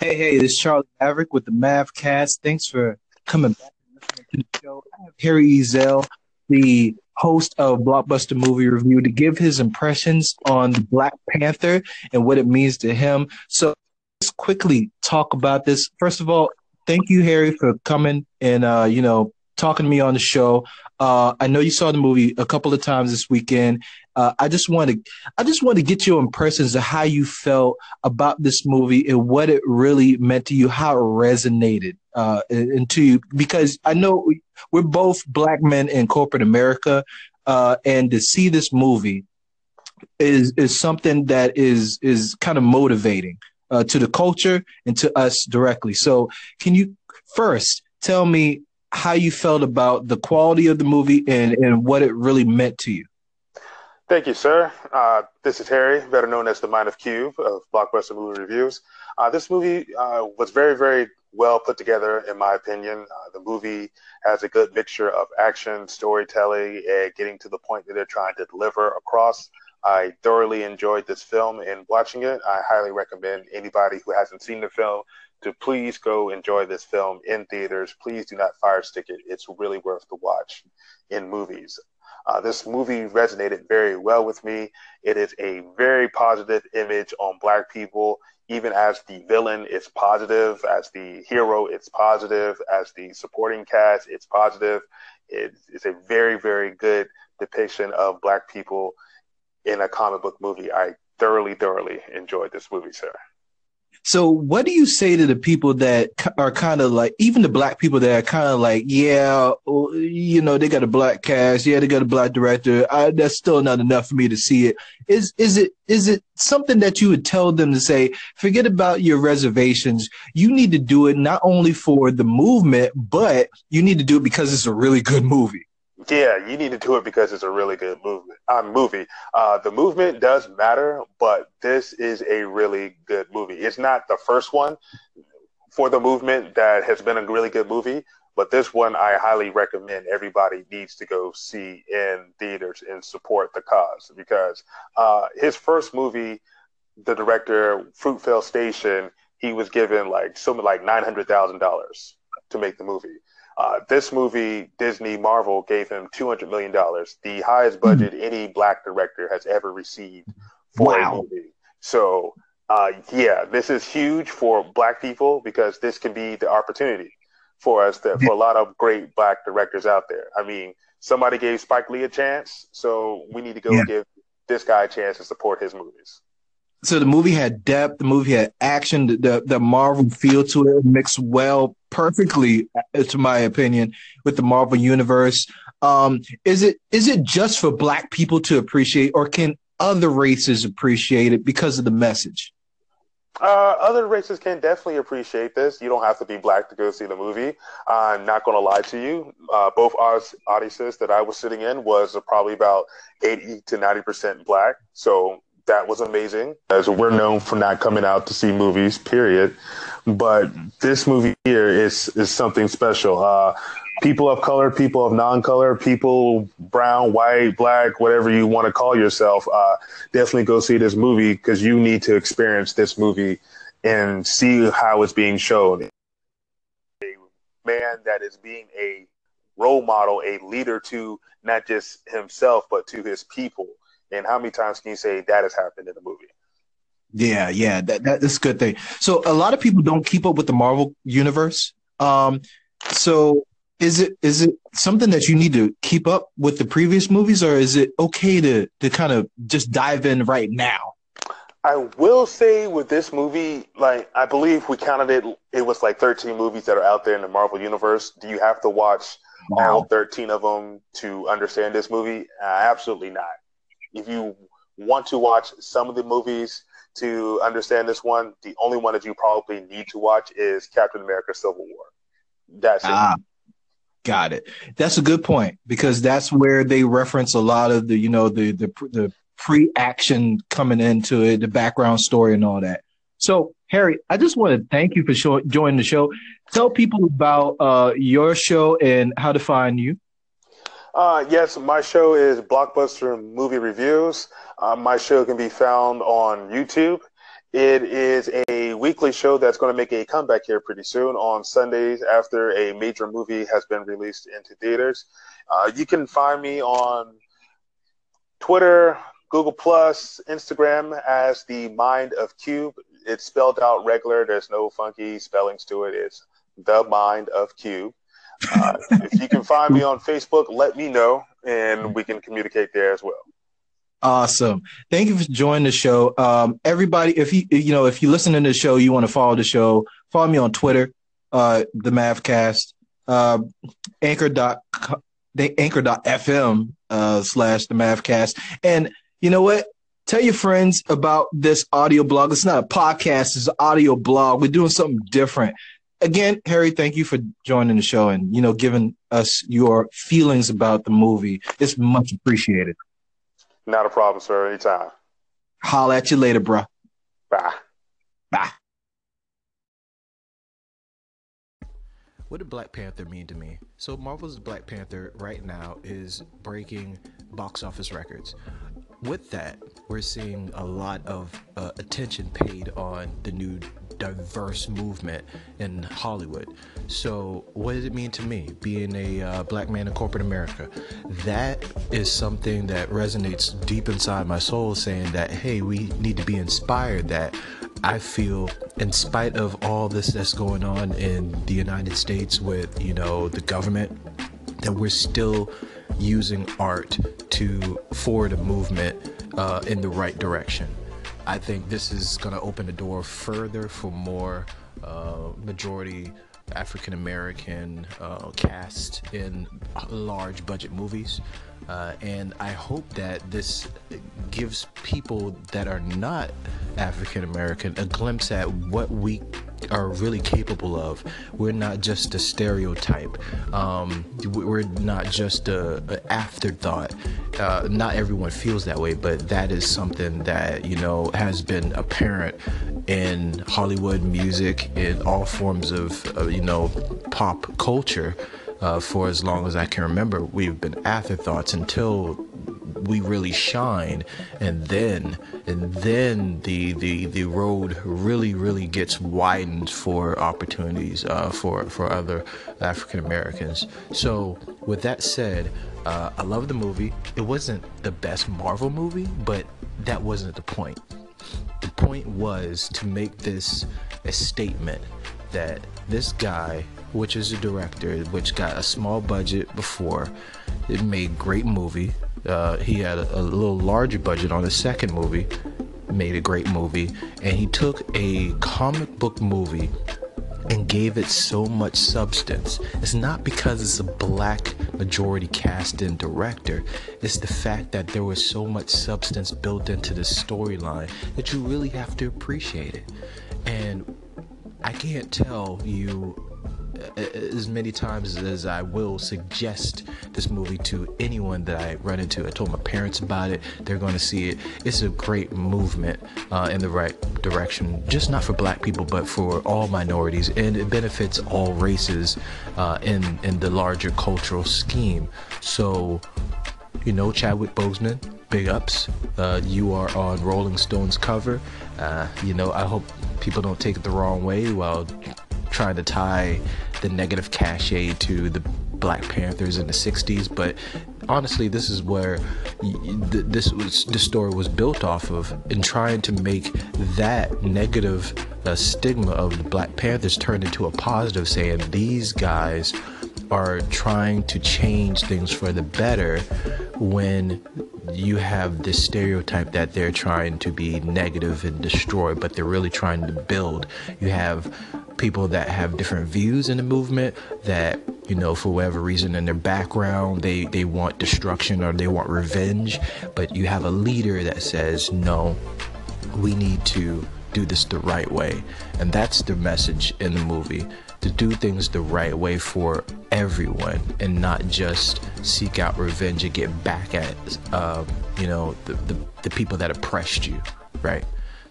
Hey, hey, this is Charlie Maverick with the Mavcast. Thanks for coming back to the show. I have Harry Ezel, the host of Blockbuster Movie Review, to give his impressions on Black Panther and what it means to him. So let's quickly talk about this. First of all, thank you, Harry, for coming and uh, you know talking to me on the show. Uh, I know you saw the movie a couple of times this weekend. Uh, I just want to, I just want to get your impressions of how you felt about this movie and what it really meant to you, how it resonated uh, into you. Because I know we're both black men in corporate America, uh, and to see this movie is is something that is is kind of motivating uh, to the culture and to us directly. So, can you first tell me how you felt about the quality of the movie and, and what it really meant to you. Thank you, sir. Uh, this is Harry, better known as the Mind of Cube of Blockbuster Movie Reviews. Uh, this movie uh, was very, very well put together, in my opinion. Uh, the movie has a good mixture of action, storytelling, and getting to the point that they're trying to deliver across. I thoroughly enjoyed this film and watching it. I highly recommend anybody who hasn't seen the film to please go enjoy this film in theaters. Please do not fire stick it. It's really worth the watch in movies. Uh, this movie resonated very well with me. It is a very positive image on Black people. Even as the villain, it's positive. As the hero, it's positive. As the supporting cast, it's positive. it's a very, very good depiction of Black people in a comic book movie. I thoroughly, thoroughly enjoyed this movie, sir. So, what do you say to the people that are kind of like, even the black people that are kind of like, yeah, oh, you know, they got a black cast, yeah, they got a black director. I, that's still not enough for me to see it. Is is it is it something that you would tell them to say, forget about your reservations. You need to do it not only for the movement, but you need to do it because it's a really good movie. Yeah, you need to do it because it's a really good movement. Uh, movie. Uh, the movement does matter, but this is a really good movie. It's not the first one for the movement that has been a really good movie, but this one I highly recommend everybody needs to go see in theaters and support the cause because uh, his first movie, the director Fruitvale Station, he was given like something like nine hundred thousand dollars to make the movie. Uh, this movie, Disney Marvel gave him $200 million, the highest hmm. budget mm. any black director has ever received for wow. a movie. So, uh, yeah, this is huge for black people because this can be the opportunity for us to, for a lot of great black directors out there. I mean, somebody gave Spike Lee a chance, so we need to go yeah. give this guy a chance to support his movies so the movie had depth, the movie had action, the the Marvel feel to it mixed well, perfectly, uh, to my opinion, with the Marvel universe. Um, is it is it just for Black people to appreciate, or can other races appreciate it because of the message? Uh, other races can definitely appreciate this. You don't have to be black to go see the movie. I'm not going to lie to you. Uh, both audiences that I was sitting in was probably about 80 to 90 percent black. So that was amazing. As we're known for not coming out to see movies, period. But this movie here is is something special. Uh, people of color, people of non-color, people brown, white, black, whatever you want to call yourself, uh, definitely go see this movie because you need to experience this movie and see how it's being shown. A man that is being a role model, a leader to not just himself but to his people and how many times can you say that has happened in a movie? Yeah, yeah, that that's a good thing. So a lot of people don't keep up with the Marvel universe. Um, so is it is it something that you need to keep up with the previous movies, or is it okay to to kind of just dive in right now? I will say with this movie, like I believe we counted it, it was like 13 movies that are out there in the Marvel universe. Do you have to watch wow. all 13 of them to understand this movie? Uh, absolutely not if you want to watch some of the movies to understand this one, the only one that you probably need to watch is Captain America: Civil War. That's ah, it. Got it. That's a good point because that's where they reference a lot of the, you know, the the the pre-action coming into it, the background story, and all that. So, Harry, I just want to thank you for show, joining the show. Tell people about uh, your show and how to find you. Uh, yes, my show is Blockbuster Movie Reviews. Uh, my show can be found on YouTube It is a weekly show that's going to make a comeback here pretty soon on Sundays after a major movie has been released into theaters. Uh, you can find me on Twitter, Google Plus, Instagram as the Mind of Cube. It's spelled out regular. There's no funky spellings to it. It's the Mind of Cube. Uh, if you can find me on Facebook, let me know, and we can communicate there as well. Awesome. Thank you for joining the show. Um, everybody, if you you know if you listen to the show, you want to follow the show, follow me on Twitter, uh, the Mavcast, uh, anchor dot the anchor.fm uh, slash the Mavcast. And you know what? Tell your friends about this audio blog. It's not a podcast, it's an audio blog. We're doing something different. Again, Harry, thank you for joining the show and you know giving us your feelings about the movie. It's much appreciated. Not a problem, sir. Anytime. Holla at you later, bro. Bye. Bye. What did Black Panther mean to me? So, Marvel's Black Panther right now is breaking box office records. With that, we're seeing a lot of uh, attention paid on the new diverse movement in Hollywood. So, what does it mean to me being a uh, black man in corporate America? That is something that resonates deep inside my soul, saying that, hey, we need to be inspired that I feel, in spite of all this that's going on in the United States with, you know, the government, that we're still using art to forward a movement uh, in the right direction. I think this is going to open the door further for more uh, majority African American uh, cast in large budget movies. Uh, and I hope that this gives people that are not African American a glimpse at what we are really capable of. We're not just a stereotype. Um, we're not just a, a afterthought. Uh, not everyone feels that way, but that is something that you know has been apparent in Hollywood music, in all forms of uh, you know pop culture. Uh, for as long as I can remember, we've been afterthoughts until we really shine and then and then the the the road really really gets widened for opportunities uh, for for other African Americans. So with that said uh, I love the movie. It wasn't the best Marvel movie but that wasn't the point. The point was to make this a statement that this guy which is a director which got a small budget before it made great movie uh, he had a, a little larger budget on his second movie, made a great movie, and he took a comic book movie and gave it so much substance. It's not because it's a black majority cast and director, it's the fact that there was so much substance built into the storyline that you really have to appreciate it. And I can't tell you as many times as I will suggest this movie to anyone that I run into. I told my parents about it. They're going to see it. It's a great movement uh, in the right direction, just not for black people, but for all minorities. And it benefits all races uh, in, in the larger cultural scheme. So, you know, Chadwick Boseman, big ups. Uh, you are on Rolling Stone's cover. Uh, you know, I hope people don't take it the wrong way while trying to tie the negative cachet to the Black Panthers in the 60s, but honestly, this is where this was the story was built off of, in trying to make that negative uh, stigma of the Black Panthers turn into a positive, saying these guys are trying to change things for the better when you have this stereotype that they're trying to be negative and destroy, but they're really trying to build. You have people that have different views in the movement that you know for whatever reason in their background they they want destruction or they want revenge. But you have a leader that says no we need to do this the right way. And that's the message in the movie to do things the right way for everyone and not just seek out revenge and get back at uh, you know the, the, the people that oppressed you right?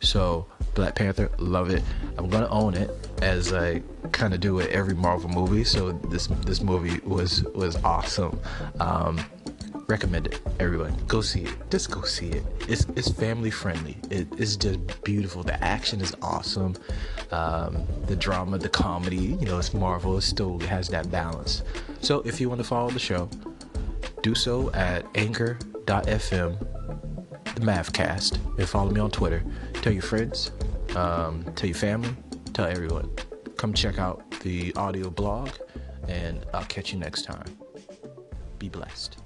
So Black Panther, love it. I'm gonna own it as I kind of do with every Marvel movie. So this this movie was was awesome. Um, recommend it. Everyone, go see it. Just go see it. It's it's family friendly. It, it's just beautiful. The action is awesome. Um, the drama, the comedy. You know, it's Marvel. It still has that balance. So if you want to follow the show, do so at anchor.fm, the Mavcast and follow me on Twitter. Tell your friends, um, tell your family, tell everyone. Come check out the audio blog, and I'll catch you next time. Be blessed.